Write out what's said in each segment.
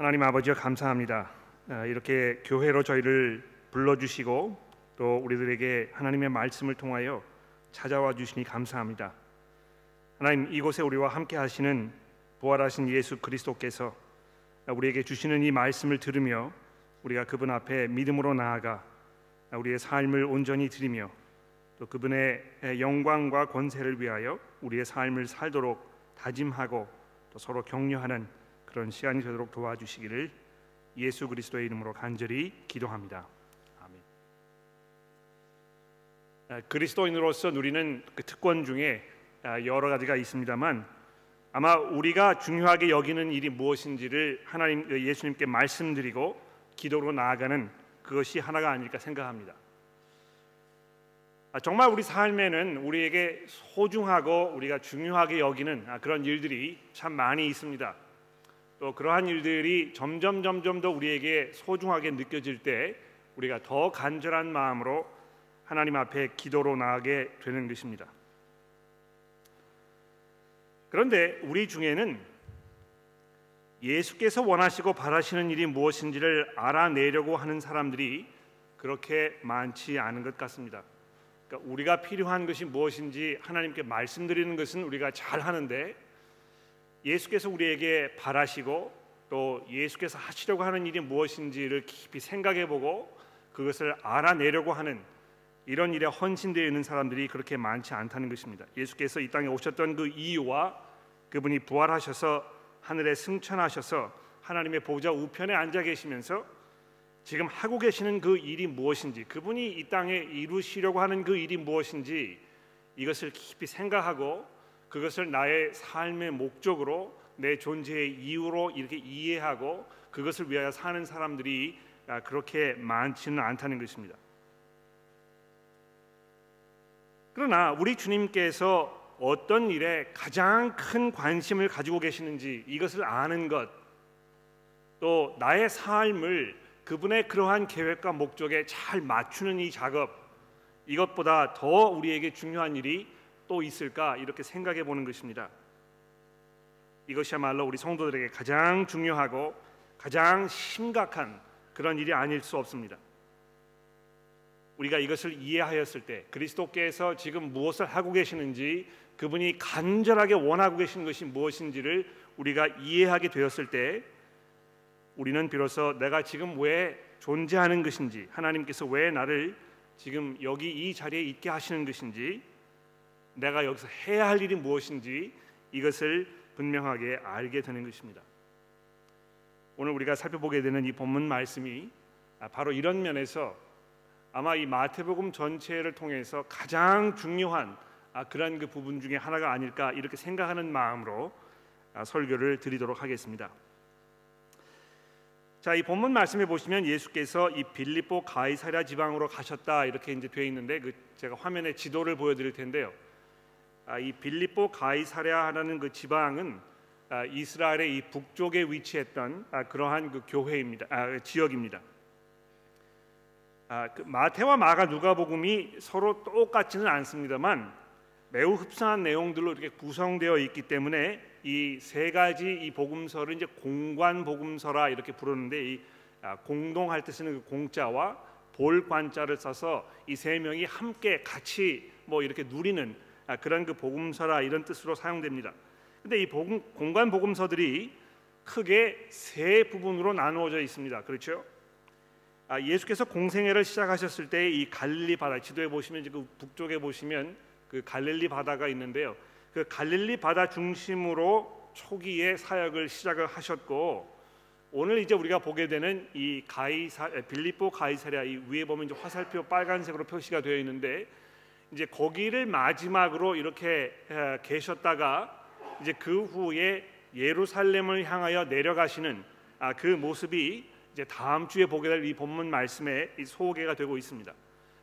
하나님 아버지여 감사합니다. 어, 이렇게 교회로 저희를 불러주시고 또 우리들에게 하나님의 말씀을 통하여 찾아와 주시니 감사합니다. 하나님 이곳에 우리와 함께 하시는 부활하신 예수 그리스도께서 우리에게 주시는 이 말씀을 들으며 우리가 그분 앞에 믿음으로 나아가 우리의 삶을 온전히 드리며 또 그분의 영광과 권세를 위하여 우리의 삶을 살도록 다짐하고 또 서로 격려하는 그런 시간이 되도록 도와주시기를 예수 그리스도의 이름으로 간절히 기도합니다. 아멘. 아, 그리스도인으로서 누리는 그 특권 중에 아, 여러 가지가 있습니다만 아마 우리가 중요하게 여기는 일이 무엇인지를 하나님 예수님께 말씀드리고 기도로 나아가는 그것이 하나가 아닐까 생각합니다. 아, 정말 우리 삶에는 우리에게 소중하고 우리가 중요하게 여기는 그런 일들이 참 많이 있습니다. 또 그러한 일들이 점점 점점 더 우리에게 소중하게 느껴질 때 우리가 더 간절한 마음으로 하나님 앞에 기도로 나가게 되는 것입니다. 그런데 우리 중에는 예수께서 원하시고 바라시는 일이 무엇인지를 알아내려고 하는 사람들이 그렇게 많지 않은 것 같습니다. 그러니까 우리가 필요한 것이 무엇인지 하나님께 말씀드리는 것은 우리가 잘 하는데 예수께서 우리에게 바라시고 또 예수께서 하시려고 하는 일이 무엇인지를 깊이 생각해 보고 그것을 알아내려고 하는 이런 일에 헌신되어 있는 사람들이 그렇게 많지 않다는 것입니다. 예수께서 이 땅에 오셨던 그 이유와 그분이 부활하셔서 하늘에 승천하셔서 하나님의 보좌 우편에 앉아 계시면서 지금 하고 계시는 그 일이 무엇인지 그분이 이 땅에 이루시려고 하는 그 일이 무엇인지 이것을 깊이 생각하고 그것을 나의 삶의 목적으로 내 존재의 이유로 이렇게 이해하고 그것을 위하여 사는 사람들이 아, 그렇게 많지는 않다는 것입니다. 그러나 우리 주님께서 어떤 일에 가장 큰 관심을 가지고 계시는지 이것을 아는 것, 또 나의 삶을 그분의 그러한 계획과 목적에 잘 맞추는 이 작업, 이것보다 더 우리에게 중요한 일이 또 있을까 이렇게 생각해 보는 것입니다. 이것이야말로 우리 성도들에게 가장 중요하고 가장 심각한 그런 일이 아닐 수 없습니다. 우리가 이것을 이해하였을 때 그리스도께서 지금 무엇을 하고 계시는지 그분이 간절하게 원하고 계신 것이 무엇인지를 우리가 이해하게 되었을 때 우리는 비로소 내가 지금 왜 존재하는 것인지 하나님께서 왜 나를 지금 여기 이 자리에 있게 하시는 것인지 내가 여기서 해야 할 일이 무엇인지 이것을 분명하게 알게 되는 것입니다. 오늘 우리가 살펴보게 되는 이 본문 말씀이 바로 이런 면에서 아마 이 마태복음 전체를 통해서 가장 중요한 그런 그 부분 중에 하나가 아닐까 이렇게 생각하는 마음으로 설교를 드리도록 하겠습니다. 자, 이 본문 말씀에 보시면 예수께서 이 빌립보 가이사랴 지방으로 가셨다 이렇게 이제 되어 있는데 그 제가 화면에 지도를 보여 드릴 텐데요. 아, 이 빌립보 가이사랴라는 그 지방은 아, 이스라엘의 이 북쪽에 위치했던 아, 그러한 그 교회입니다. 지역입니다. 그 마태와 마가 누가복음이 서로 똑같지는 않습니다만 매우 흡사한 내용들로 이렇게 구성되어 있기 때문에 이 세 가지 이 복음서를 이제 공관 복음서라 이렇게 부르는데 이 공동할 때 쓰는 그 공자와 볼관자를 써서 이 세 명이 함께 같이 뭐 이렇게 누리는 아, 그런 그 복음서라 이런 뜻으로 사용됩니다. 근데 이 복음, 공간 복음서들이 크게 세 부분으로 나누어져 있습니다. 그렇죠? 아, 예수께서 공생애를 시작하셨을 때 이 갈릴리 바다 지도에 보시면 그 북쪽에 보시면 그 갈릴리 바다가 있는데요. 그 갈릴리 바다 중심으로 초기에 사역을 시작을 하셨고 오늘 이제 우리가 보게 되는 이 가이사 빌립보 가이사랴 이 위에 보면 이제 화살표 빨간색으로 표시가 되어 있는데 이제 거기를 마지막으로 이렇게 계셨다가 이제 그 후에 예루살렘을 향하여 내려가시는 아, 그 모습이 이제 다음 주에 보게 될 이 본문 말씀에 소개가 되고 있습니다.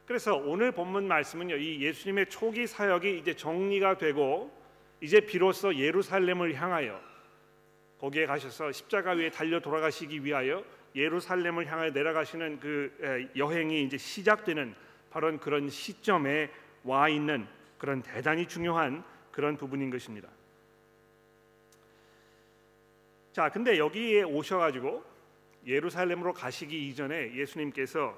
그래서 오늘 본문 말씀은요, 이 예수님의 초기 사역이 이제 정리가 되고 이제 비로소 예루살렘을 향하여 거기에 가셔서 십자가 위에 달려 돌아가시기 위하여 예루살렘을 향하여 내려가시는 그 여행이 이제 시작되는 바로 그런 시점에 와 있는 그런 대단히 중요한 그런 부분인 것입니다. 자, 근데 여기에 오셔가지고 예루살렘으로 가시기 이전에 예수님께서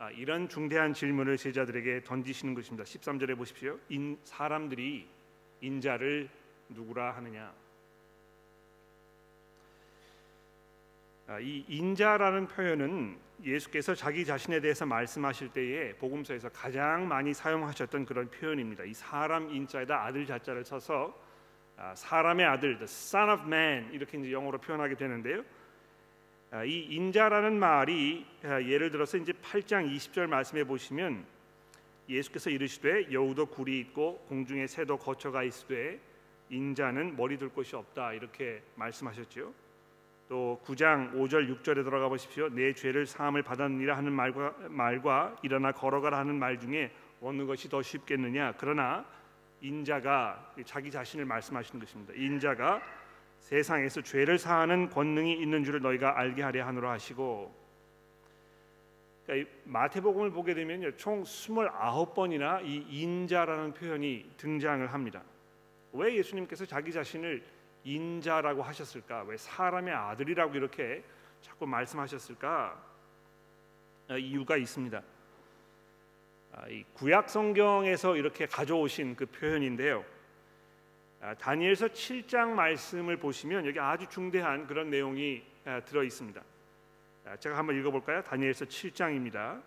아, 이런 중대한 질문을 제자들에게 던지시는 것입니다. 13절에 보십시오. 인, 사람들이 인자를 누구라 하느냐? 이 인자라는 표현은 예수께서 자기 자신에 대해서 말씀하실 때에 복음서에서 가장 많이 사용하셨던 그런 표현입니다. 이 사람 인자에다 아들 자자를 써서 아, 사람의 아들, the Son of Man 이렇게 이제 영어로 표현하게 되는데요. 아, 이 인자라는 말이 아, 예를 들어서 이제 8장 20절 말씀해 보시면 예수께서 이르시되 여우도 굴이 있고 공중에 새도 거처가 있으되 인자는 머리 둘 곳이 없다 이렇게 말씀하셨죠. 또 9장 5절 6절에 들어가 보십시오. 내 죄를 사함을 받았느니라 하는 말과 말과 일어나 걸어가라 하는 말 중에 어느 것이 더 쉽겠느냐? 그러나 인자가 자기 자신을 말씀하시는 것입니다. 인자가 세상에서 죄를 사하는 권능이 있는 줄을 너희가 알게 하려 하노라 하시고 그러니까 마태복음을 보게 되면요 총 29번이나 이 인자라는 표현이 등장을 합니다. 왜 예수님께서 자기 자신을 인자라고 하셨을까? 왜 사람의 아들이라고 이렇게 자꾸 말씀하셨을까? 아, 이유가 있습니다. 아, 구약 성경에서 이렇게 가져오신 그 표현인데요. 아, 다니엘서 7장 말씀을 보시면 여기 아주 중대한 그런 내용이 아, 들어 있습니다. 아, 제가 한번 읽어 볼까요? 다니엘서 7장입니다.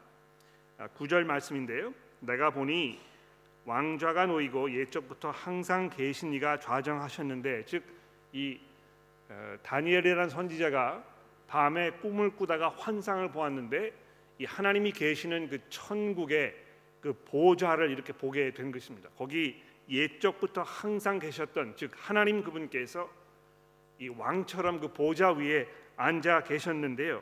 9절 말씀인데요. 내가 보니 왕좌가 놓이고 예적부터 항상 계신 이가 좌정하셨는데 즉 이 어, 다니엘이라는 선지자가 밤에 꿈을 꾸다가 환상을 보았는데 이 하나님이 계시는 그 천국의 그 보좌를 이렇게 보게 된 것입니다. 거기 옛적부터 항상 계셨던 즉 하나님 그분께서 이 왕처럼 그 보좌 위에 앉아 계셨는데요.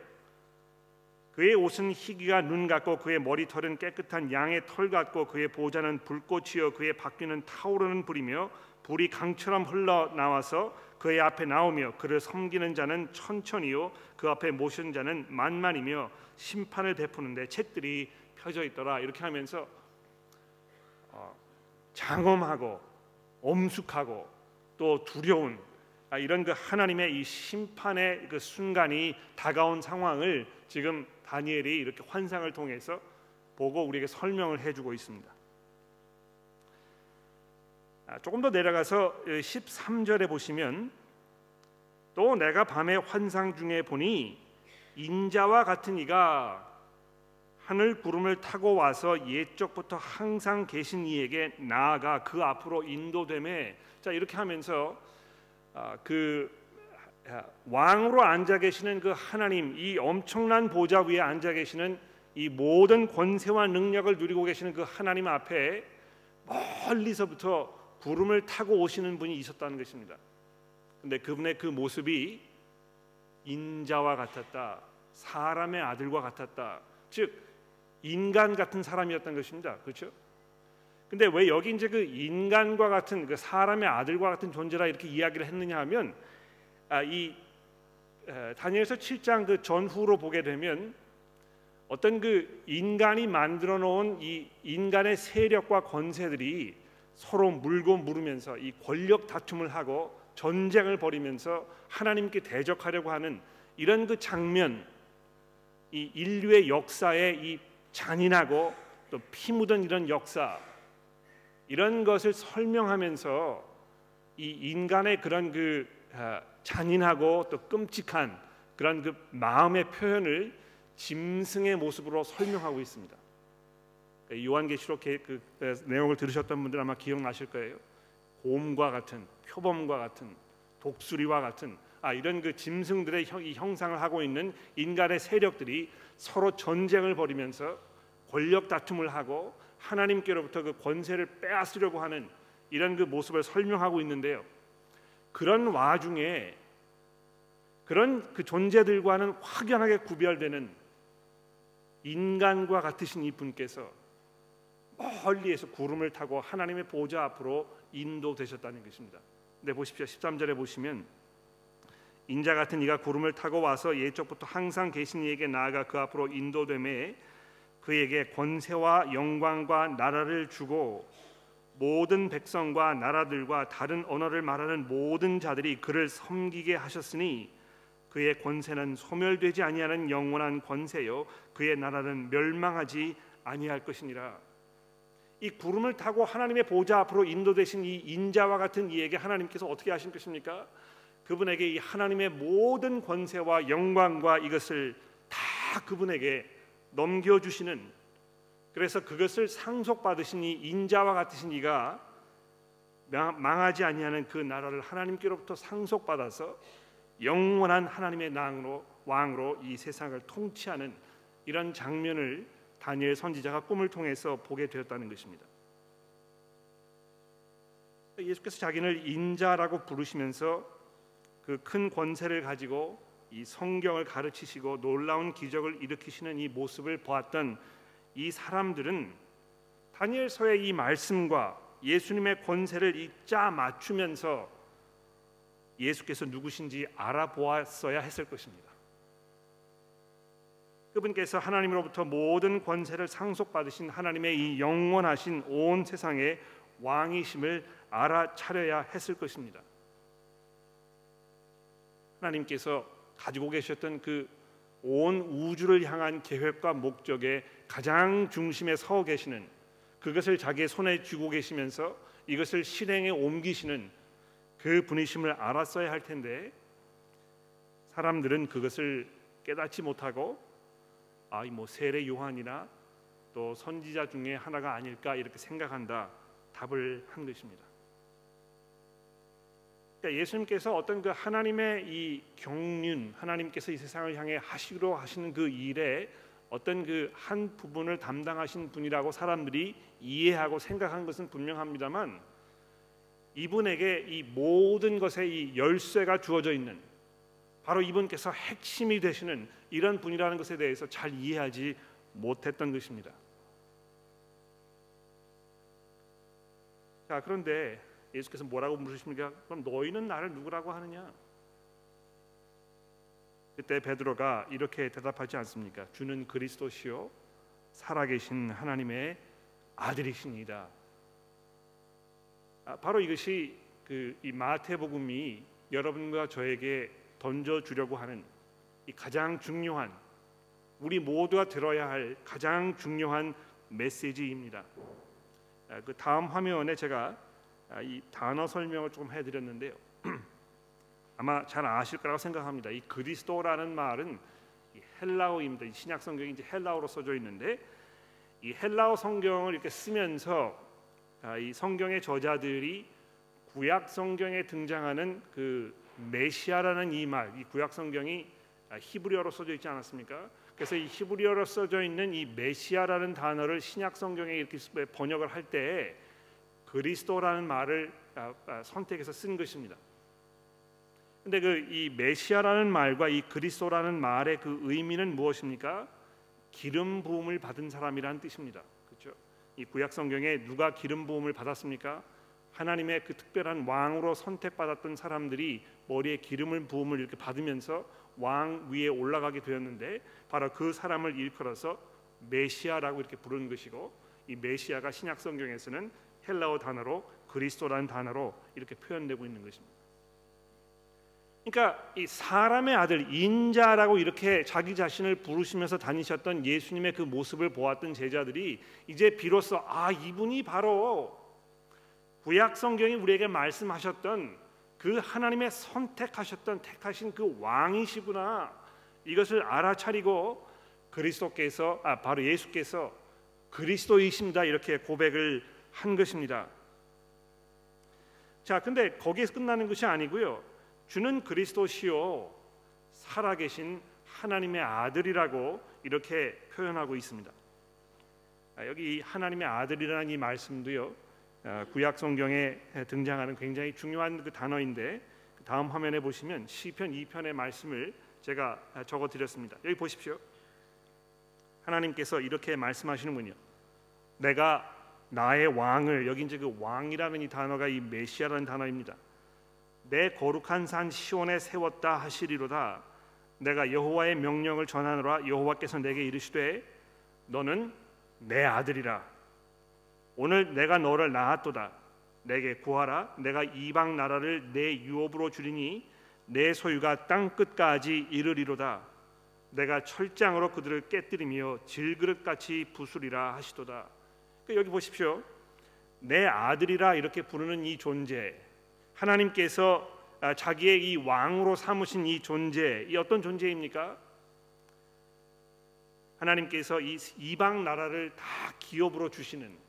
그의 옷은 희귀가 눈 같고 그의 머리털은 깨끗한 양의 털 같고 그의 보좌는 불꽃이요 그의 바퀴는 타오르는 불이며 불이 강처럼 흘러 나와서 그의 앞에 나오며 그를 섬기는 자는 천천히요 그 앞에 모시는 자는 만만이며 심판을 베푸는데 책들이 펴져 있더라 이렇게 하면서 장엄하고 엄숙하고 또 두려운 아, 이런 그 하나님의 이 심판의 그 순간이 다가온 상황을 지금 다니엘이 이렇게 환상을 통해서 보고 우리에게 설명을 해주고 있습니다. 아, 조금 더 내려가서 13절에 보시면 또 내가 밤에 환상 중에 보니 인자와 같은 이가 하늘 구름을 타고 와서 옛적부터 항상 계신 이에게 나아가 그 앞으로 인도됨에. 자 이렇게 하면서 아, 그 아, 왕으로 앉아 계시는 그 하나님 이 엄청난 보좌 위에 앉아 계시는 이 모든 권세와 능력을 누리고 계시는 그 하나님 앞에 멀리서부터 구름을 타고 오시는 분이 있었다는 것입니다. 근데 그분의 그 모습이 인자와 같았다. 사람의 아들과 같았다. 즉 인간 같은 사람이었던 것입니다. 그렇죠? 근데 왜 여기 이제 그 인간과 같은 그 사람의 아들과 같은 존재라 이렇게 이야기를 했느냐 하면 아, 이 다니엘서 7장 그 전후로 보게 되면 어떤 그 인간이 만들어 놓은 이 인간의 세력과 권세들이 서로 물고 물으면서 이 권력 다툼을 하고 전쟁을 벌이면서 하나님께 대적하려고 하는 이런 그 장면 이 인류의 역사의 이 잔인하고 또 피 묻은 이런 역사 이런 것을 설명하면서 이 인간의 그런 그 아, 잔인하고 또 끔찍한 그런 그 마음의 표현을 짐승의 모습으로 설명하고 있습니다. 그 요한계시록 그 내용을 들으셨던 분들 아마 기억나실 거예요. 곰과 같은 표범과 같은 독수리와 같은 아 이런 그 짐승들의 형상을 하고 있는 인간의 세력들이 서로 전쟁을 벌이면서 권력 다툼을 하고 하나님께로부터 그 권세를 빼앗으려고 하는 이런 그 모습을 설명하고 있는데요. 그런 와중에 그런 그 존재들과는 확연하게 구별되는 인간과 같으신 이 분께서 멀리에서 구름을 타고 하나님의 보좌 앞으로 인도되셨다는 것입니다. 네 보십시오. 13절에 보시면 인자 같은 이가 구름을 타고 와서 예적부터 항상 계신 이에게 나아가 그 앞으로 인도됨에 그에게 권세와 영광과 나라를 주고 모든 백성과 나라들과 다른 언어를 말하는 모든 자들이 그를 섬기게 하셨으니 그의 권세는 소멸되지 아니하는 영원한 권세요 그의 나라는 멸망하지 아니할 것이니라. 이 구름을 타고 하나님의 보좌 앞으로 인도되신 이 인자와 같은 이에게 하나님께서 어떻게 하신 것입니까? 그분에게 이 하나님의 모든 권세와 영광과 이것을 다 그분에게 넘겨 주시는 그래서 그것을 상속받으신 이 인자와 같으신 이가 망하지 아니하는 그 나라를 하나님께로부터 상속받아서 영원한 하나님의 왕으로 왕으로 이 세상을 통치하는 이런 장면을 다니엘 선지자가 꿈을 통해서 보게 되었다는 것입니다. 예수께서 자기를 인자라고 부르시면서 그 큰 권세를 가지고 이 성경을 가르치시고 놀라운 기적을 일으키시는 이 모습을 보았던 이 사람들은 다니엘서의 이 말씀과 예수님의 권세를 이 짜 맞추면서 예수께서 누구신지 알아보았어야 했을 것입니다. 그분께서 하나님으로부터 모든 권세를 상속받으신 하나님의 이 영원하신 온 세상의 왕이심을 알아차려야 했을 것입니다. 하나님께서 가지고 계셨던 그 온 우주를 향한 계획과 목적의 가장 중심에 서 계시는 그것을 자기의 손에 쥐고 계시면서 이것을 실행에 옮기시는 그 분이심을 알았어야 할 텐데 사람들은 그것을 깨닫지 못하고 아 뭐 세례 요한이나 또 선지자 중에 하나가 아닐까 이렇게 생각한다 답을 한 것입니다. 그러니까 예수님께서 어떤 그 하나님의 이 경륜, 하나님께서 이 세상을 향해 하시기로 하시는 그 일에 어떤 그 한 부분을 담당하신 분이라고 사람들이 이해하고 생각한 것은 분명합니다만 이분에게 이 모든 것에 이 열쇠가 주어져 있는 바로 이분께서 핵심이 되시는 이런 분이라는 것에 대해서 잘 이해하지 못했던 것입니다. 자, 그런데 예수께서 뭐라고 물으십니까? 그럼 너희는 나를 누구라고 하느냐? 그때 베드로가 이렇게 대답하지 않습니까? 주는 그리스도시요 살아계신 하나님의 아들이십니다. 아, 바로 이것이 그 이 마태복음이 여러분과 저에게 던져 주려고 하는 이 가장 중요한 우리 모두가 들어야 할 가장 중요한 메시지입니다. 아, 그 다음 화면에 제가 아, 이 단어 설명을 좀 해드렸는데요. 아마 잘 아실 거라고 생각합니다. 이 그리스도라는 말은 헬라어입니다. 신약 성경이 이제 헬라어로 써져 있는데 이 헬라어 성경을 이렇게 쓰면서 아, 이 성경의 저자들이 구약 성경에 등장하는 그 메시아라는 이 말, 이 구약 성경이 아, 히브리어로 써져 있지 않았습니까? 그래서 이 히브리어로 써져 있는 이 메시아라는 단어를 신약 성경에 이렇게 번역을 할 때 그리스도라는 말을 아, 아, 선택해서 쓴 것입니다. 근데 그 이 메시아라는 말과 이 그리스도라는 말의 그 의미는 무엇입니까? 기름 부음을 받은 사람이라는 뜻입니다. 그렇죠? 이 구약 성경에 누가 기름 부음을 받았습니까? 하나님의 그 특별한 왕으로 선택받았던 사람들이 머리에 기름을 부음을 이렇게 받으면서 왕 위에 올라가게 되었는데 바로 그 사람을 일컬어서 메시아라고 이렇게 부르는 것이고 이 메시아가 신약 성경에서는 헬라어 단어로 그리스도라는 단어로 이렇게 표현되고 있는 것입니다. 그러니까 이 사람의 아들 인자라고 이렇게 자기 자신을 부르시면서 다니셨던 예수님의 그 모습을 보았던 제자들이 이제 비로소 아 이분이 바로 구약 성경이 우리에게 말씀하셨던 그 하나님의 선택하셨던 택하신 그 왕이시구나 이것을 알아차리고 그리스도께서 아 바로 예수께서 그리스도이십니다 이렇게 고백을 한 것입니다. 자, 근데 거기에서 끝나는 것이 아니고요. 주는 그리스도시요 살아계신 하나님의 아들이라고 이렇게 표현하고 있습니다. 아, 여기 하나님의 아들이라는 이 말씀도요. 아, 구약 성경에 등장하는 굉장히 중요한 그 단어인데 그 다음 화면에 보시면 시편 2편의 말씀을 제가 적어 드렸습니다. 여기 보십시오. 하나님께서 이렇게 말씀하시는군요. 내가 나의 왕을 여기 이제 그 왕이라는 이 단어가 이 메시아라는 단어입니다. 내 거룩한 산 시온에 세웠다 하시리로다. 내가 여호와의 명령을 전하노라 여호와께서 내게 이르시되 너는 내 아들이라 오늘 내가 너를 낳았도다. 내게 구하라. 내가 이방 나라를 내 유업으로 주리니 내 소유가 땅 끝까지 이르리로다. 내가 철장으로 그들을 깨뜨리며 질그릇같이 부수리라 하시도다. 그러니까 여기 보십시오. 내 아들이라 이렇게 부르는 이 존재 하나님께서 아, 자기의 이 왕으로 삼으신 이 존재 이 어떤 존재입니까? 하나님께서 이 이방 나라를 다 기업으로 주시는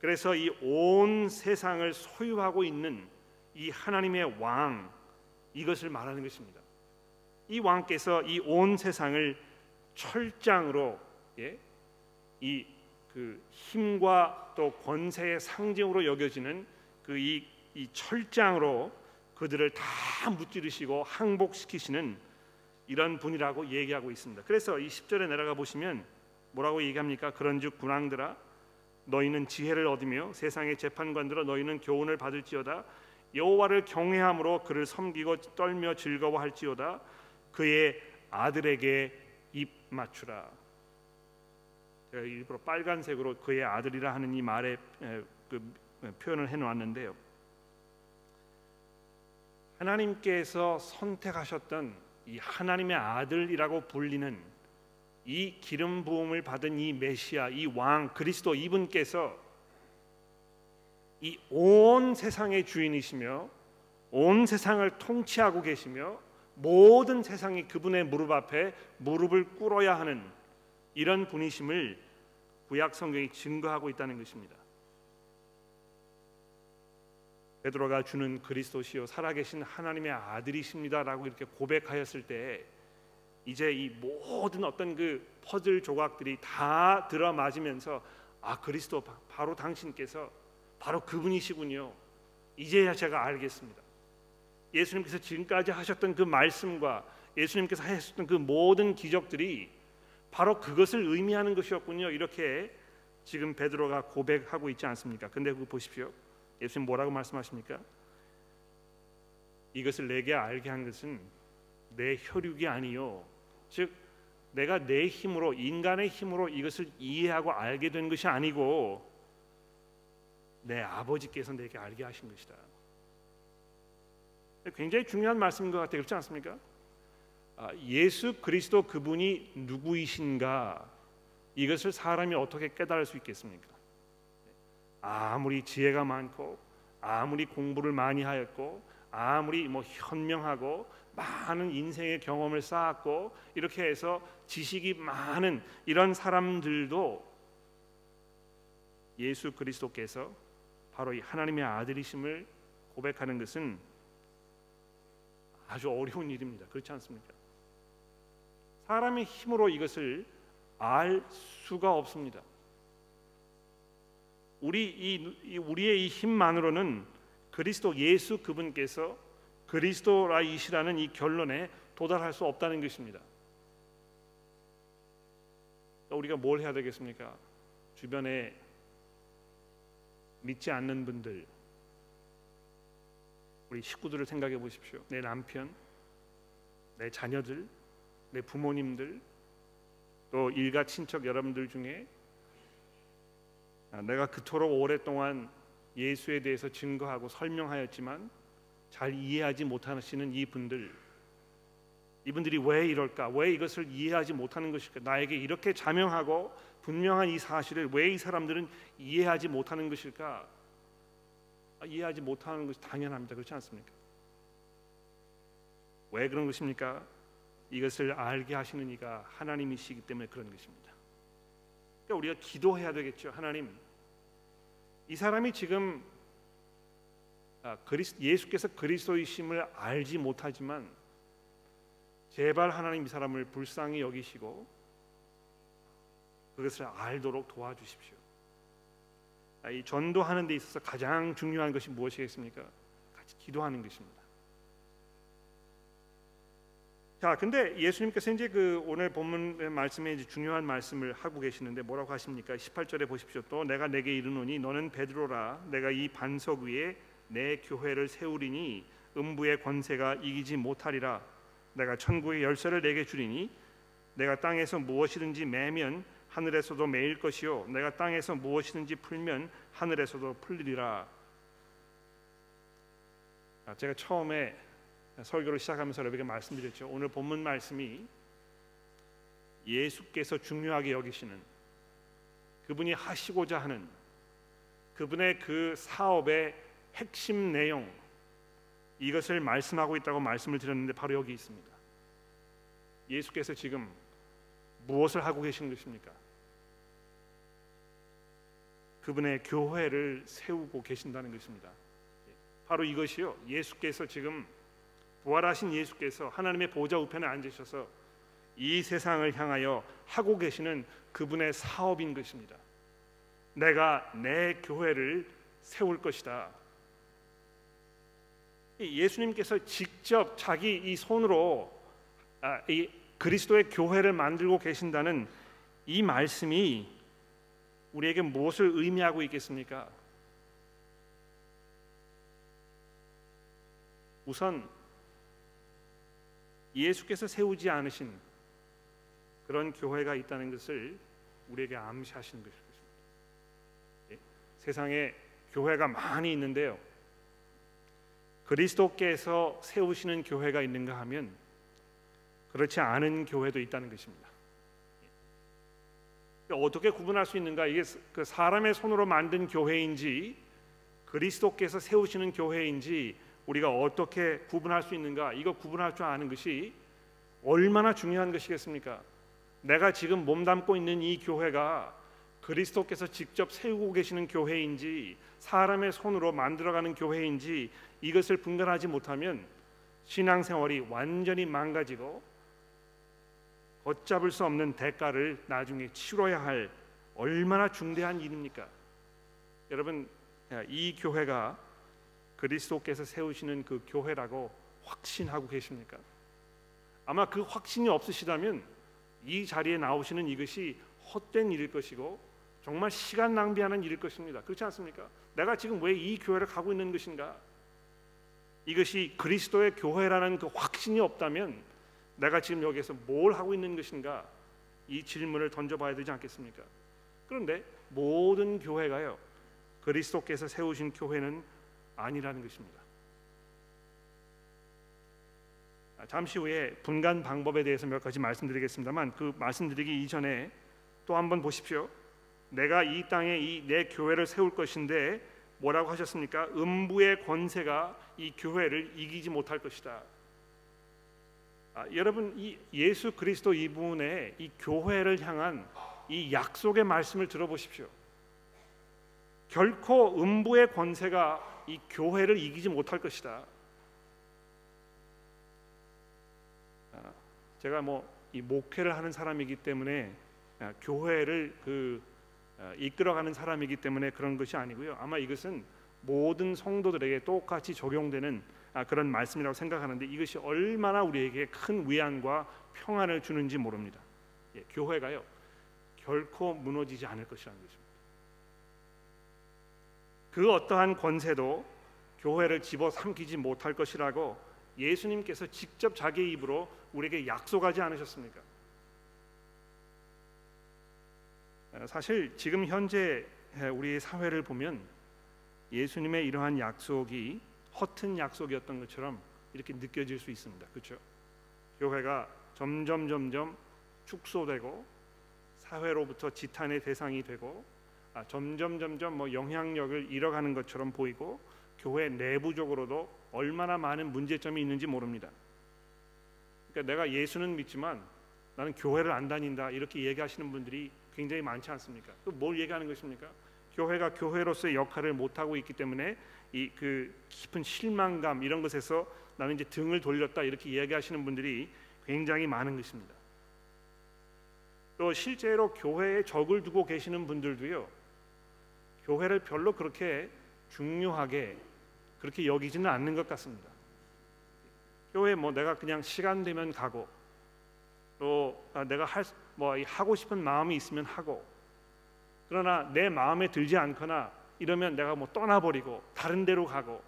그래서 이 온 세상을 소유하고 있는 이 하나님의 왕 이것을 말하는 것입니다. 이 왕께서 이 온 세상을 철장으로 예? 이그 힘과 또 권세의 상징으로 여겨지는 그이 이 철장으로 그들을 다 무찌르시고 항복시키시는 이런 분이라고 얘기하고 있습니다. 그래서 이 10절에 내려가 보시면 뭐라고 얘기합니까? 그런즉 군왕들아 너희는 지혜를 얻으며 세상의 재판관들아 너희는 교훈을 받을지어다 여호와를 경외함으로 그를 섬기고 떨며 즐거워할지어다 그의 아들에게 입 맞추라. 제가 일부러 빨간색으로 그의 아들이라 하는 이 말에 그 표현을 해놓았는데요. 하나님께서 선택하셨던 이 하나님의 아들이라고 불리는 이 기름 부음을 받은 이 메시아, 이 왕 그리스도 이분께서 이 온 세상의 주인이시며 온 세상을 통치하고 계시며 모든 세상이 그분의 무릎 앞에 무릎을 꿇어야 하는 이런 분이심을 구약 성경이 증거하고 있다는 것입니다. 베드로가 주는 그리스도시요 살아계신 하나님의 아들이십니다라고 이렇게 고백하였을 때 이제 이 모든 어떤 그 퍼즐 조각들이 다 들어맞으면서 아 그리스도 바로 당신께서 바로 그분이시군요. 이제야 제가 알겠습니다. 예수님께서 지금까지 하셨던 그 말씀과 예수님께서 하셨던 그 모든 기적들이 바로 그것을 의미하는 것이었군요. 이렇게 지금 베드로가 고백하고 있지 않습니까? 근데 그거 보십시오. 예수님 뭐라고 말씀하십니까? 이것을 내게 알게 한 것은 내 혈육이 아니요 즉 내가 내 힘으로 인간의 힘으로 이것을 이해하고 알게 된 것이 아니고 내 아버지께서 내게 알게 하신 것이다. 굉장히 중요한 말씀인 것 같아요. 그렇지 않습니까? 아, 예수 그리스도 그분이 누구이신가 이것을 사람이 어떻게 깨달을 수 있겠습니까? 아무리 지혜가 많고 아무리 공부를 많이 하였고 아무리 뭐 현명하고 많은 인생의 경험을 쌓았고 이렇게 해서 지식이 많은 이런 사람들도 예수 그리스도께서 바로 이 하나님의 아들이심을 고백하는 것은 아주 어려운 일입니다. 그렇지 않습니까? 사람의 힘으로 이것을 알 수가 없습니다. 우리 이 우리의 이 힘만으로는 그리스도 예수 그분께서 그리스도라이시라는 이 결론에 도달할 수 없다는 것입니다. 우리가 뭘 해야 되겠습니까? 주변에 믿지 않는 분들, 우리 식구들을 생각해 보십시오. 내 남편, 내 자녀들, 내 부모님들, 또 일가 친척 여러분들 중에 아, 내가 그토록 오랫동안 예수에 대해서 증거하고 설명하였지만 잘 이해하지 못하시는 이 분들 이분들이 왜 이럴까? 왜 이것을 이해하지 못하는 것일까? 나에게 이렇게 자명하고 분명한 이 사실을 왜 이 사람들은 이해하지 못하는 것일까? 아, 이해하지 못하는 것이 당연합니다. 그렇지 않습니까? 왜 그런 것입니까? 이것을 알게 하시는 이가 하나님이시기 때문에 그런 것입니다. 그러니까 우리가 기도해야 되겠죠. 하나님, 이 사람이 지금 아, 예수께서 그리스도이심을 알지 못하지만 제발 하나님 이 사람을 불쌍히 여기시고 그것을 알도록 도와주십시오. 아, 이 전도하는 데 있어서 가장 중요한 것이 무엇이겠습니까? 같이 기도하는 것입니다. 자, 근데 예수님께서 이제 그 오늘 본문 말씀에 이제 중요한 말씀을 하고 계시는데 뭐라고 하십니까? 18절에 보십시오. 또 내가 내게 이르노니 너는 베드로라 내가 이 반석 위에 내 교회를 세우리니 음부의 권세가 이기지 못하리라. 내가 천국의 열쇠를 내게 주리니 내가 땅에서 무엇이든지 매면 하늘에서도 매일 것이요 내가 땅에서 무엇이든지 풀면 하늘에서도 풀리리라. 아, 제가 처음에 설교를 시작하면서 여러분에게 말씀드렸죠. 오늘 본문 말씀이 예수께서 중요하게 여기시는 그분이 하시고자 하는 그분의 그 사업의 핵심 내용 이것을 말씀하고 있다고 말씀을 드렸는데 바로 여기 있습니다. 예수께서 지금 무엇을 하고 계신 것입니까? 그분의 교회를 세우고 계신다는 것입니다. 바로 이것이요. 예수께서 지금 부활하신 예수께서 하나님의 보좌 우편에 앉으셔서 이 세상을 향하여 하고 계시는 그분의 사업인 것입니다. 내가 내 교회를 세울 것이다. 예수님께서 직접 자기 이 손으로 아, 이 그리스도의 교회를 만들고 계신다는 이 말씀이 우리에게 무엇을 의미하고 있겠습니까? 우선 예수께서 세우지 않으신 그런 교회가 있다는 것을 우리에게 암시하시는 것입니다. 예, 세상에 교회가 많이 있는데요. 그리스도께서 세우시는 교회가 있는가 하면 그렇지 않은 교회도 있다는 것입니다. 어떻게 구분할 수 있는가? 이게 그 사람의 손으로 만든 교회인지 그리스도께서 세우시는 교회인지 우리가 어떻게 구분할 수 있는가? 이거 구분할 줄 아는 것이 얼마나 중요한 것이겠습니까? 내가 지금 몸담고 있는 이 교회가 그리스도께서 직접 세우고 계시는 교회인지 사람의 손으로 만들어가는 교회인지 이것을 분간하지 못하면 신앙생활이 완전히 망가지고 걷잡을 수 없는 대가를 나중에 치러야 할 얼마나 중대한 일입니까? 여러분 이 교회가 그리스도께서 세우시는 그 교회라고 확신하고 계십니까? 아마 그 확신이 없으시다면 이 자리에 나오시는 이것이 헛된 일일 것이고 정말 시간 낭비하는 일일 것입니다. 그렇지 않습니까? 내가 지금 왜 이 교회를 가고 있는 것인가? 이것이 그리스도의 교회라는 그 확신이 없다면 내가 지금 여기에서 뭘 하고 있는 것인가? 이 질문을 던져봐야 되지 않겠습니까? 그런데 모든 교회가요 그리스도께서 세우신 교회는 아니라는 것입니다. 아, 잠시 후에 분간 방법에 대해서 몇 가지 말씀드리겠습니다만 그 말씀드리기 이전에 또 한번 보십시오. 내가 이 땅에 이 내 교회를 세울 것인데 뭐라고 하셨습니까? 음부의 권세가 이 교회를 이기지 못할 것이다. 아, 여러분 이 예수 그리스도 이분의 이 교회를 향한 이 약속의 말씀을 들어보십시오. 결코 음부의 권세가 이 교회를 이기지 못할 것이다. 아, 제가 뭐 이 목회를 하는 사람이기 때문에 아, 교회를 그 아, 이끌어가는 사람이기 때문에 그런 것이 아니고요. 아마 이것은 모든 성도들에게 똑같이 적용되는 아, 그런 말씀이라고 생각하는데 이것이 얼마나 우리에게 큰 위안과 평안을 주는지 모릅니다. 예, 교회가요 결코 무너지지 않을 것이라는 것입니다. 그 어떠한 권세도 교회를 집어삼키지 못할 것이라고 예수님께서 직접 자기 입으로 우리에게 약속하지 않으셨습니까? 아, 사실 지금 현재 우리 사회를 보면 예수님의 이러한 약속이 허튼 약속이었던 것처럼 이렇게 느껴질 수 있습니다. 그렇죠? 교회가 점점 점점 축소되고 사회로부터 지탄의 대상이 되고 아, 점점 점점 뭐 영향력을 잃어가는 것처럼 보이고 교회 내부적으로도 얼마나 많은 문제점이 있는지 모릅니다. 그러니까 내가 예수는 믿지만 나는 교회를 안 다닌다 이렇게 얘기하시는 분들이 굉장히 많지 않습니까? 뭘 얘기하는 것입니까? 교회가 교회로서의 역할을 못 하고 있기 때문에 이 그 깊은 실망감 이런 것에서 나는 이제 등을 돌렸다 이렇게 이야기하시는 분들이 굉장히 많은 것입니다. 또 실제로 교회에 적을 두고 계시는 분들도요. 교회를 별로 그렇게 중요하게 그렇게 여기지는 않는 것 같습니다. 교회 뭐 내가 그냥 시간 되면 가고 또 아, 내가 할 뭐 하고 싶은 마음이 있으면 하고 그러나 내 마음에 들지 않거나 이러면 내가 뭐 떠나버리고 다른 데로 가고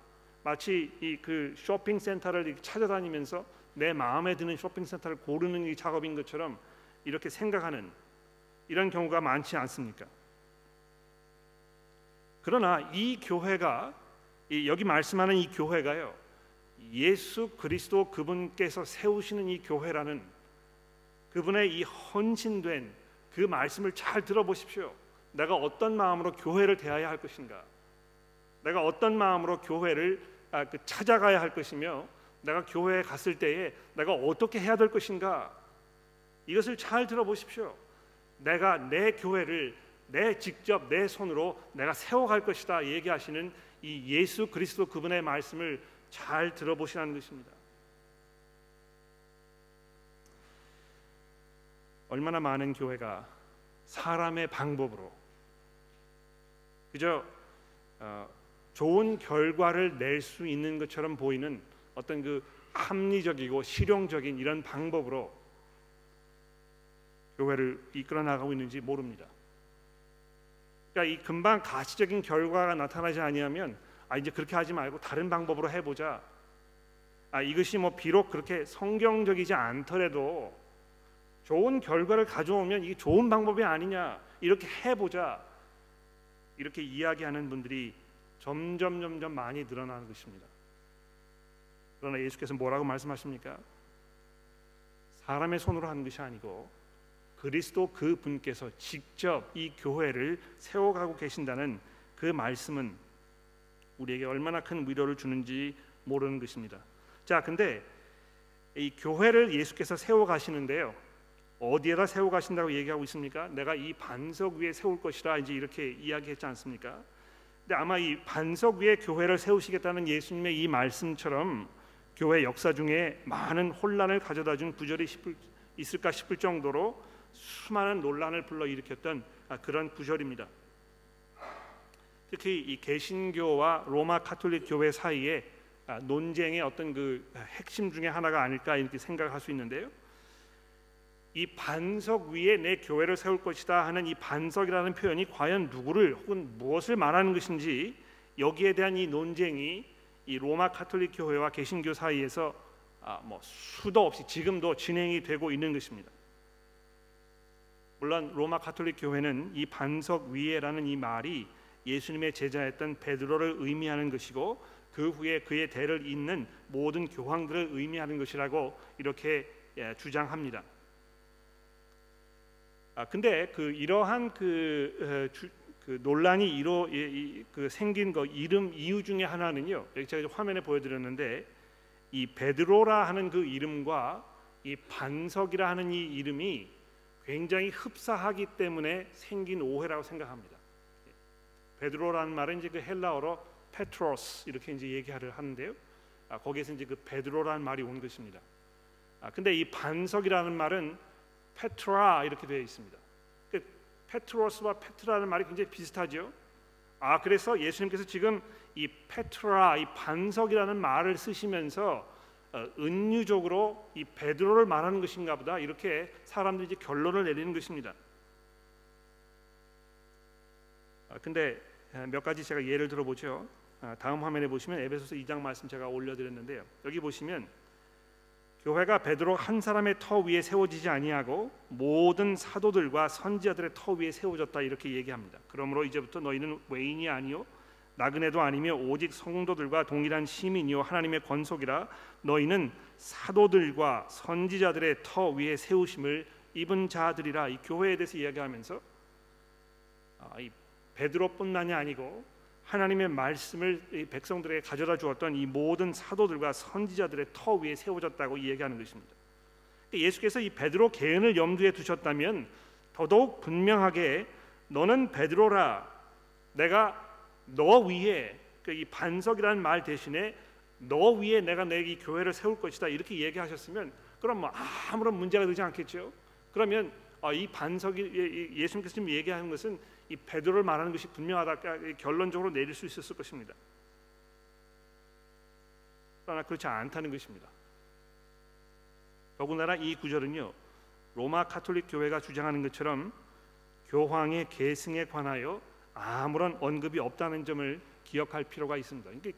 마치 이 그 쇼핑 센터를 찾아다니면서 내 마음에 드는 쇼핑 센터를 고르는 이 작업인 것처럼 이렇게 생각하는 이런 경우가 많지 않습니까? 그러나 이 교회가 여기 말씀하는 이 교회가요. 예수 그리스도 그분께서 세우시는 이 교회라는 그분의 이 헌신된 그 말씀을 잘 들어보십시오. 내가 어떤 마음으로 교회를 대해야 할 것인가? 내가 어떤 마음으로 교회를 아, 그 찾아가야 할 것이며 내가 교회에 갔을 때에 내가 어떻게 해야 될 것인가? 이것을 잘 들어보십시오. 내가 내 교회를 내 직접 내 손으로 내가 세워갈 것이다 얘기하시는 이 예수 그리스도 그분의 말씀을 잘 들어보시라는 것입니다. 얼마나 많은 교회가 사람의 방법으로 그저 어, 좋은 결과를 낼 수 있는 것처럼 보이는 어떤 그 합리적이고 실용적인 이런 방법으로 교회를 이끌어 나가고 있는지 모릅니다. 그러니까 이 금방 가시적인 결과가 나타나지 아니하면 아 이제 그렇게 하지 말고 다른 방법으로 해보자. 아 이것이 뭐 비록 그렇게 성경적이지 않더라도 좋은 결과를 가져오면 이게 좋은 방법이 아니냐 이렇게 해보자 이렇게 이야기하는 분들이 점점 점점 많이 늘어나는 것입니다. 그러나 예수께서 뭐라고 말씀하십니까? 사람의 손으로 하는 것이 아니고 그리스도 그 분께서 직접 이 교회를 세워가고 계신다는 그 말씀은 우리에게 얼마나 큰 위로를 주는지 모르는 것입니다. 자, 근데 이 교회를 예수께서 세워 가시는데요. 어디에다 세워 가신다고 얘기하고 있습니까? 내가 이 반석 위에 세울 것이라 이제 이렇게 이야기했지 않습니까? 근데 아마 이 반석 위에 교회를 세우시겠다는 예수님의 이 말씀처럼 교회 역사 중에 많은 혼란을 가져다 준 구절이 있을까 싶을 정도로 수많은 논란을 불러 일으켰던 그런 구절입니다. 특히 이 개신교와 로마 카톨릭 교회 사이에 논쟁의 어떤 그 핵심 중에 하나가 아닐까 이렇게 생각할 수 있는데요. 이 반석 위에 내 교회를 세울 것이다 하는 이 반석이라는 표현이 과연 누구를 혹은 무엇을 말하는 것인지 여기에 대한 이 논쟁이 이 로마 카톨릭 교회와 개신교 사이에서 아, 뭐 수도 없이 지금도 진행이 되고 있는 것입니다. 물론 로마 카톨릭 교회는 이 반석 위에라는 이 말이 예수님의 제자였던 베드로를 의미하는 것이고 그 후에 그의 대를 잇는 모든 교황들을 의미하는 것이라고 이렇게 예, 주장합니다. 아 근데 그 이러한 그, 어, 주, 그 논란이 이로 이, 그 생긴 거 이름 이유 중에 하나는요. 제가 화면에 보여드렸는데 이 베드로라 하는 그 이름과 이 반석이라 하는 이 이름이 굉장히 흡사하기 때문에 생긴 오해라고 생각합니다. 베드로라는 말은 이제 그 헬라어로 Πέτρος 이렇게 이제 얘기를 하는데요. 아, 거기에서 이제 그 베드로라는 말이 온 것입니다. 아, 근데 이 반석이라는 말은 πέτρα 이렇게 되어 있습니다. 그 Πέτρος와 πέτρα는 말이 굉장히 비슷하죠. 아 그래서 예수님께서 지금 이 πέτρα 이 반석이라는 말을 쓰시면서 어, 은유적으로 이 베드로를 말하는 것인가 보다 이렇게 사람들이 이제 결론을 내리는 것입니다. 아, 근데 몇 가지 제가 예를 들어보죠. 아, 다음 화면에 보시면 에베소서 2장 말씀 제가 올려드렸는데요. 여기 보시면 교회가 베드로 한 사람의 터 위에 세워지지 아니하고 모든 사도들과 선지자들의 터 위에 세워졌다 이렇게 얘기합니다. 그러므로 이제부터 너희는 외인이 아니요 나그네도 아니며 오직 성도들과 동일한 시민이요 하나님의 권속이라 너희는 사도들과 선지자들의 터 위에 세우심을 입은 자들이라 이 교회에 대해서 이야기하면서 아, 이 베드로뿐만이 아니고 하나님의 말씀을 백성들에게 가져다 주었던 이 모든 사도들과 선지자들의 터 위에 세워졌다고 이야기하는 것입니다. 예수께서 이 베드로 개인을 염두에 두셨다면 더더욱 분명하게 너는 베드로라 내가 너 위에 그이 반석이라는 말 대신에 너 위에 내가 내이 교회를 세울 것이다 이렇게 얘기하셨으면 그럼 뭐 아무런 문제가 되지 않겠죠. 그러면 아, 이 반석이 예수님께서 지금 얘기하는 것은 이 베드로를 말하는 것이 분명하다 결론적으로 내릴 수 있었을 것입니다. 그러나 그렇지 않다는 것입니다. 더군다나 이 구절은요 로마 카톨릭 교회가 주장하는 것처럼 교황의 계승에 관하여 아무런 언급이 없다는 점을 기억할 필요가 있습니다. 그러니까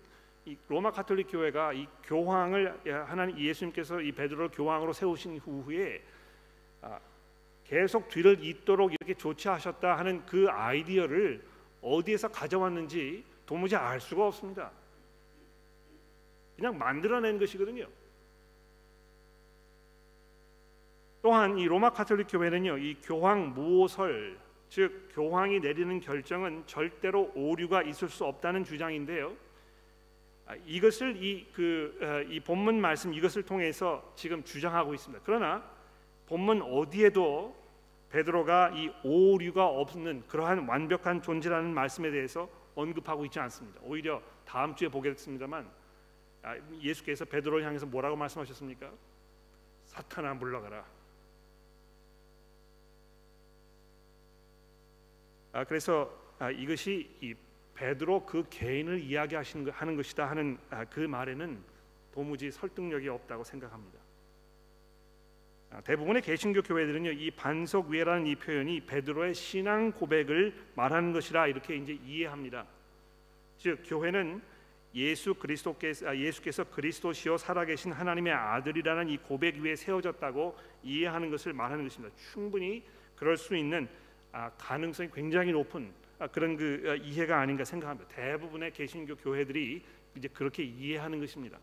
이 로마 카톨릭 교회가 이 교황을 하나님 예수님께서 이 베드로를 교황으로 세우신 후에 아, 계속 뒤를 잇도록 이렇게 조치하셨다 하는 그 아이디어를 어디에서 가져왔는지 도무지 알 수가 없습니다. 그냥 만들어낸 것이거든요. 또한 이 로마 카톨릭 교회는요, 이 교황 무오설 즉 교황이 내리는 결정은 절대로 오류가 있을 수 없다는 주장인데요. 아, 이것을 이 그이 그, 어, 본문 말씀 이것을 통해서 지금 주장하고 있습니다. 그러나 본문 어디에도 베드로가 이 오류가 없는 그러한 완벽한 존재라는 말씀에 대해서 언급하고 있지 않습니다. 오히려 다음 주에 보겠습니다만 아, 예수께서 베드로를 향해서 뭐라고 말씀하셨습니까? 사탄아 물러가라. 아, 그래서 아, 이것이 이 베드로 그 개인을 이야기하시는 하는 것이다 하는 아, 그 말에는 도무지 설득력이 없다고 생각합니다. 아, 대부분의 개신교 교회들은요 이 반석 위에라는 이 표현이 베드로의 신앙 고백을 말하는 것이라 이렇게 이제 이해합니다. 즉 교회는 예수 그리스도께서 아, 예수께서 그리스도시요 살아계신 하나님의 아들이라는 이 고백 위에 세워졌다고 이해하는 것을 말하는 것입니다. 충분히 그럴 수 있는 아, 가능성이 굉장히 높은 아, 그런 그 아, 이해가 아닌가 생각합니다. 대부분의 개신교 교회들이 이제 그렇게 이해하는 것입니다.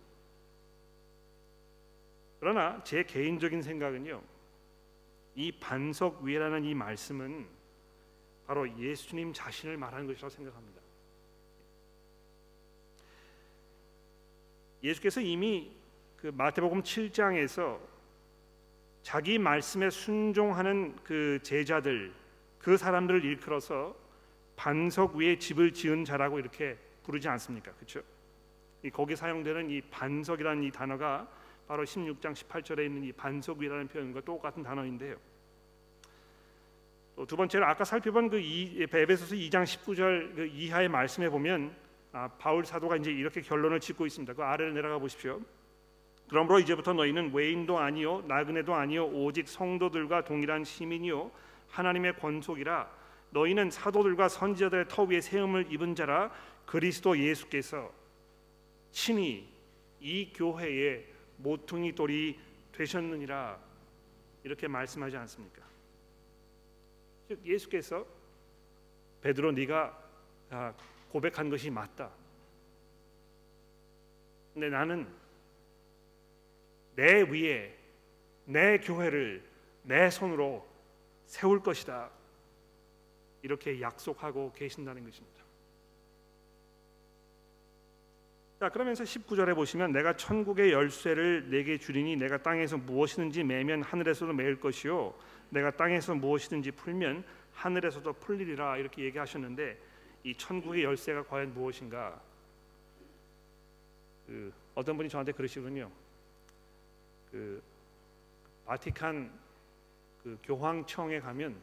그러나 제 개인적인 생각은요, 이 반석 위라는 이 말씀은 바로 예수님 자신을 말하는 것이라고 생각합니다. 예수께서 이미 그 마태복음 7장에서 자기 말씀에 순종하는 그 제자들 그 사람들을 일컬어서 반석 위에 집을 지은 자라고 이렇게 부르지 않습니까? 그렇죠? 이 거기 사용되는 이 반석이라는 이 단어가 바로 16장 18절에 있는 이 반석 위라는 표현과 똑같은 단어인데요. 또 두 번째로 아까 살펴본 그 에베소서 2장 19절 그 이하의 말씀에 보면 아, 바울 사도가 이제 이렇게 결론을 짓고 있습니다. 그 아래를 내려가 보십시오. 그러므로 이제부터 너희는 외인도 아니요 나그네도 아니요 오직 성도들과 동일한 시민이요 하나님의 권속이라 너희는 사도들과 선지자들의 터 위에 세움을 입은 자라 그리스도 예수께서 친히 이 교회의 모퉁이 돌이 되셨느니라 이렇게 말씀하지 않습니까? 즉 예수께서 베드로 네가 아, 고백한 것이 맞다. 근데 나는 내 위에 내 교회를 내 손으로 세울 것이다. 이렇게 약속하고 계신다는 것입니다. 자, 그러면서 19절에 보시면 내가 천국의 열쇠를 내게 주리니 내가 땅에서 무엇이든지 매면 하늘에서도 매일 것이요 내가 땅에서 무엇이든지 풀면 하늘에서도 풀리리라 이렇게 얘기하셨는데 이 천국의 열쇠가 과연 무엇인가? 그 어떤 분이 저한테 그러시군요. 그 바티칸 그 교황청에 가면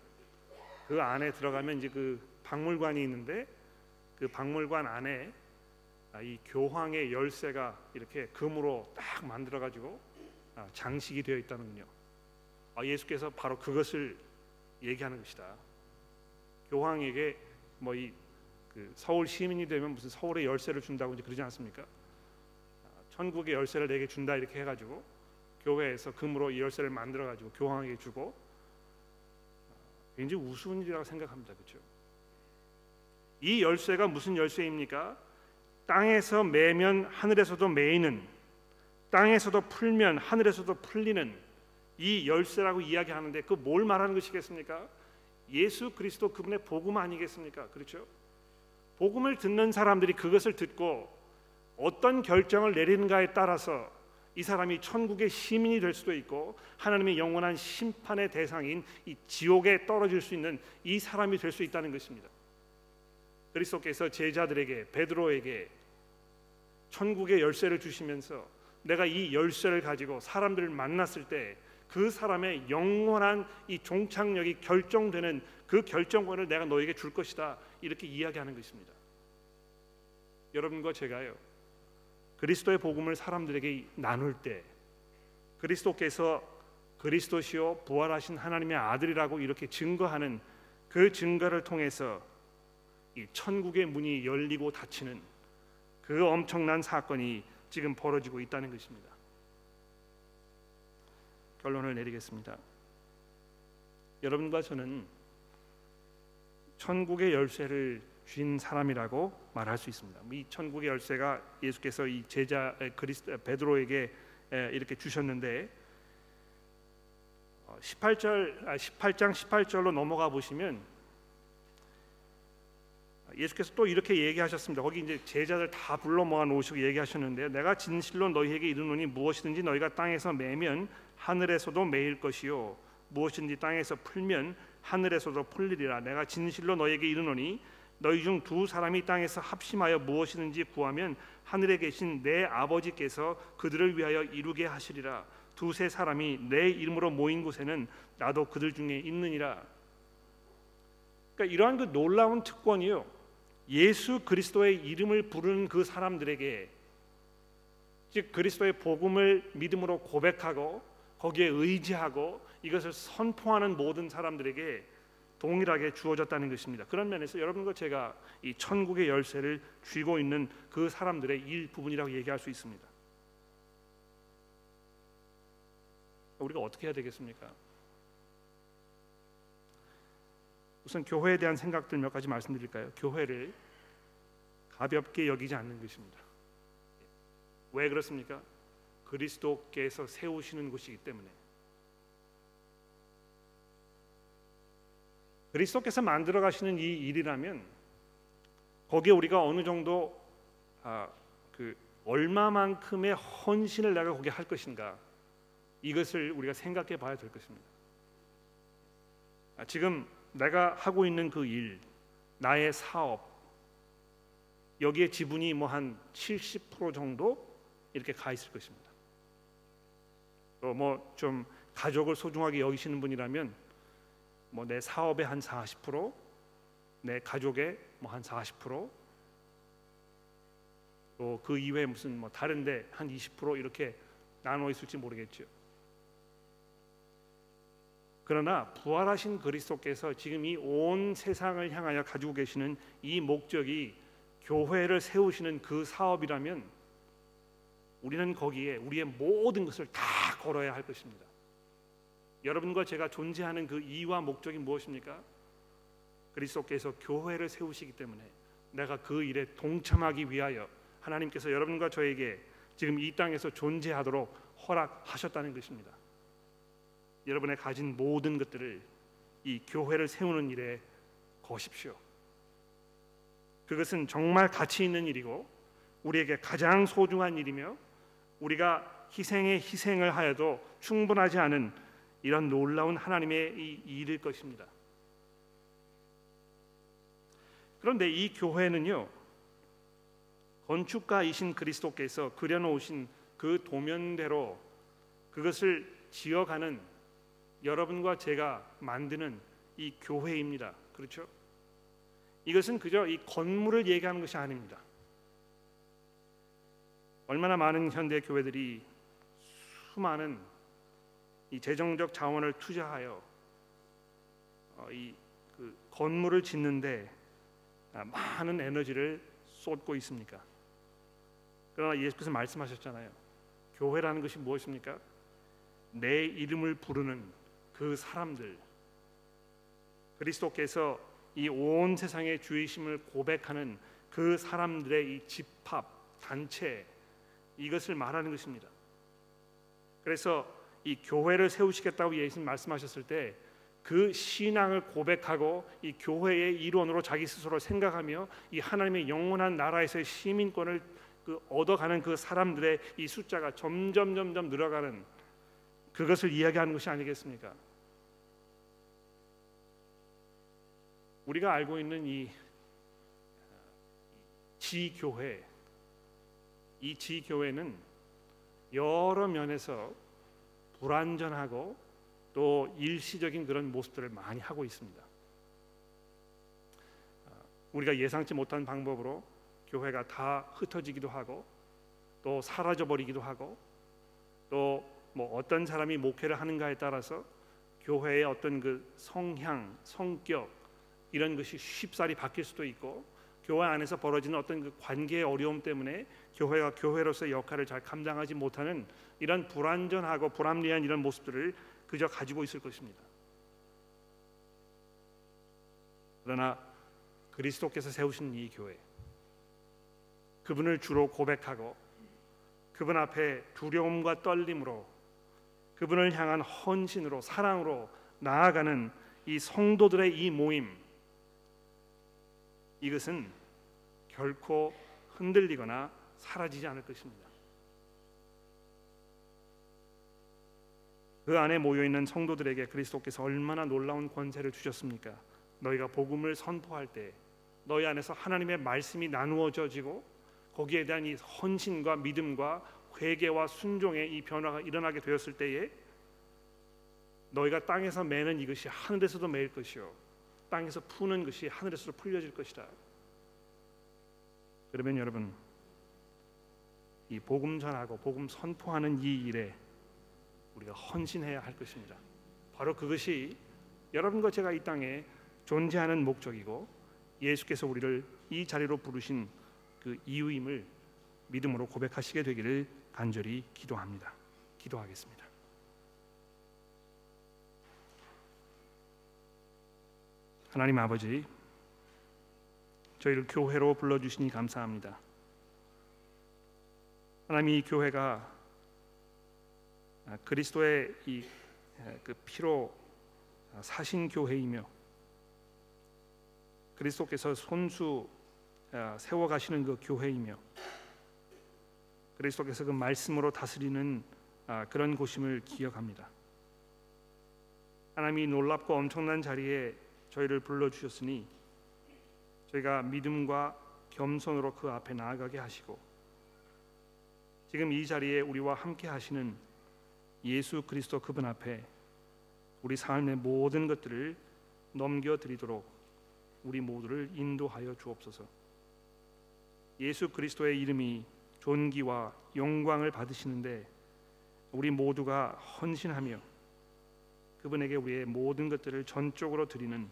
그 안에 들어가면 이제 그 박물관이 있는데 그 박물관 안에 아, 이 교황의 열쇠가 이렇게 금으로 딱 만들어 가지고 아, 장식이 되어 있다는군요. 아, 예수께서 바로 그것을 얘기하는 것이다. 교황에게 뭐이그 서울 시민이 되면 무슨 서울의 열쇠를 준다고 이제 그러지 않습니까? 천국의 열쇠를 내게 준다 이렇게 해가지고 교회에서 금으로 이 열쇠를 만들어 가지고 교황에게 주고 굉장히 우스운 일이라고 생각합니다. 그렇죠? 이 열쇠가 무슨 열쇠입니까? 땅에서 매면 하늘에서도 매이는 땅에서도 풀면 하늘에서도 풀리는 이 열쇠라고 이야기하는데 그 뭘 말하는 것이겠습니까? 예수 그리스도 그분의 복음 아니겠습니까? 그렇죠? 복음을 듣는 사람들이 그것을 듣고 어떤 결정을 내리는가에 따라서 이 사람이 천국의 시민이 될 수도 있고 하나님의 영원한 심판의 대상인 이 지옥에 떨어질 수 있는 이 사람이 될 수 있다는 것입니다. 그리스도께서 제자들에게 베드로에게 천국의 열쇠를 주시면서 내가 이 열쇠를 가지고 사람들을 만났을 때 그 사람의 영원한 이 종착역이 결정되는 그 결정권을 내가 너에게 줄 것이다 이렇게 이야기하는 것입니다. 여러분과 제가요 그리스도의 복음을 사람들에게 나눌 때 그리스도께서 그리스도시요 부활하신 하나님의 아들이라고 이렇게 증거하는 그 증거를 통해서 이 천국의 문이 열리고 닫히는 그 엄청난 사건이 지금 벌어지고 있다는 것입니다. 결론을 내리겠습니다. 여러분과 저는 천국의 열쇠를 쥔 사람이라고 말할 수 있습니다. 이 천국의 열쇠가 예수께서 이 제자 그리스 베드로에게 이렇게 주셨는데 18절 어, 18장 아, 18절로 넘어가 보시면 예수께서 또 이렇게 얘기하셨습니다. 거기 이제 제자들 다 불러 모아 놓으시고 얘기하셨는데 내가 진실로 너희에게 이르노니 무엇이든지 너희가 땅에서 매면 하늘에서도 매일 것이요. 무엇인지 땅에서 풀면 하늘에서도 풀리리라. 내가 진실로 너희에게 이르노니 너희 중 두 사람이 땅에서 합심하여 무엇이든지 구하면 하늘에 계신 내 아버지께서 그들을 위하여 이루게 하시리라. 두세 사람이 내 이름으로 모인 곳에는 나도 그들 중에 있느니라. 그러니까 이러한 그 놀라운 특권이요 예수 그리스도의 이름을 부르는 그 사람들에게 즉 그리스도의 복음을 믿음으로 고백하고 거기에 의지하고 이것을 선포하는 모든 사람들에게 동일하게 주어졌다는 것입니다. 그런 면에서 여러분과 제가 이 천국의 열쇠를 쥐고 있는 그 사람들의 일부분이라고 얘기할 수 있습니다. 우리가 어떻게 해야 되겠습니까? 우선 교회에 대한 생각들 몇 가지 말씀드릴까요? 교회를 가볍게 여기지 않는 것입니다. 왜 그렇습니까? 그리스도께서 세우시는 곳이기 때문에 그리스도께서 만들어 가시는 이 일이라면 거기에 우리가 어느 정도 아, 그 얼마만큼의 헌신을 내가 거기에 할 것인가 이것을 우리가 생각해 봐야 될 것입니다. 아, 지금 내가 하고 있는 그 일, 나의 사업 여기에 지분이 뭐 한 70% 정도 이렇게 가 있을 것입니다. 또 뭐 좀 가족을 소중하게 여기시는 분이라면 뭐 내 사업의 한 40%, 내 가족의 뭐 한 40%, 또 그 이외에 무슨 뭐 다른데 한 20% 이렇게 나눠 있을지 모르겠죠. 그러나 부활하신 그리스도께서 지금 이 온 세상을 향하여 가지고 계시는 이 목적이 교회를 세우시는 그 사업이라면 우리는 거기에 우리의 모든 것을 다 걸어야 할 것입니다. 여러분과 제가 존재하는 그 이유와 목적이 무엇입니까? 그리스도께서 교회를 세우시기 때문에 내가 그 일에 동참하기 위하여 하나님께서 여러분과 저에게 지금 이 땅에서 존재하도록 허락하셨다는 것입니다. 여러분의 가진 모든 것들을 이 교회를 세우는 일에 거십시오. 그것은 정말 가치 있는 일이고 우리에게 가장 소중한 일이며 우리가 희생에 희생을 하여도 충분하지 않은 이런 놀라운 하나님의 이 일일 것입니다. 그런데 이 교회는요 건축가이신 그리스도께서 그려놓으신 그 도면대로 그것을 지어가는 여러분과 제가 만드는 이 교회입니다. 그렇죠? 이것은 그저 이 건물을 얘기하는 것이 아닙니다. 얼마나 많은 현대 교회들이 수많은 이 재정적 자원을 투자하여 어, 이그 건물을 짓는데 아, 많은 에너지를 쏟고 있습니까? 그러나 예수께서 말씀하셨잖아요. 교회라는 것이 무엇입니까? 내 이름을 부르는 그 사람들 그리스도께서 이 온 세상의 주의심을 고백하는 그 사람들의 이 집합 단체 이것을 말하는 것입니다. 그래서 이 교회를 세우시겠다고 예수님 말씀하셨을 때 그 신앙을 고백하고 이 교회의 일원으로 자기 스스로 생각하며 이 하나님의 영원한 나라에서의 시민권을 그 얻어가는 그 사람들의 이 숫자가 점점 점점 늘어가는 그것을 이야기하는 것이 아니겠습니까? 우리가 알고 있는 이 지교회 이 지교회는 여러 면에서 불완전하고 또 일시적인 그런 모습들을 많이 하고 있습니다. 우리가 예상치 못한 방법으로 교회가 다 흩어지기도 하고 또 사라져 버리기도 하고 또 뭐 어떤 사람이 목회를 하는가에 따라서 교회의 어떤 그 성향, 성격 이런 것이 쉽사리 바뀔 수도 있고 교회 안에서 벌어지는 어떤 그 관계의 어려움 때문에 교회가 교회로서의 역할을 잘 감당하지 못하는 이런 불완전하고 불합리한 이런 모습들을 그저 가지고 있을 것입니다. 그러나 그리스도께서 세우신 이 교회 그분을 주로 고백하고 그분 앞에 두려움과 떨림으로 그분을 향한 헌신으로 사랑으로 나아가는 이 성도들의 이 모임 이것은 결코 흔들리거나 사라지지 않을 것입니다. 그 안에 모여 있는 성도들에게 그리스도께서 얼마나 놀라운 권세를 주셨습니까? 너희가 복음을 선포할 때 너희 안에서 하나님의 말씀이 나누어져지고 거기에 대한 이 헌신과 믿음과 회개와 순종의 이 변화가 일어나게 되었을 때에 너희가 땅에서 매는 이것이 하늘에서도 매일 것이요 땅에서 푸는 것이 하늘에서도 풀려질 것이다. 그러면 여러분 이 복음 전하고 복음 선포하는 이 일에 우리가 헌신해야 할 것입니다. 바로 그것이 여러분과 제가 이 땅에 존재하는 목적이고 예수께서 우리를 이 자리로 부르신 그 이유임을 믿음으로 고백하시게 되기를 간절히 기도합니다. 기도하겠습니다. 하나님 아버지, 저희를 교회로 불러주시니 감사합니다. 하나님 이 교회가 그리스도의 이 그 피로 사신 교회이며 그리스도께서 손수 세워 가시는 그 교회이며 그리스도께서 그 말씀으로 다스리는 그런 곳임을 기억합니다. 하나님이 놀랍고 엄청난 자리에 저희를 불러 주셨으니 저희가 믿음과 겸손으로 그 앞에 나아가게 하시고 지금 이 자리에 우리와 함께 하시는 예수 그리스도 그분 앞에 우리 삶의 모든 것들을 넘겨 드리도록 우리 모두를 인도하여 주옵소서. 예수 그리스도의 이름이 존귀와 영광을 받으시는데 우리 모두가 헌신하며 그분에게 우리의 모든 것들을 전적으로 드리는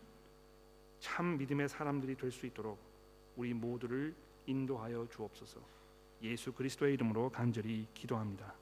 참 믿음의 사람들이 될 수 있도록 우리 모두를 인도하여 주옵소서. 예수 그리스도의 이름으로 간절히 기도합니다.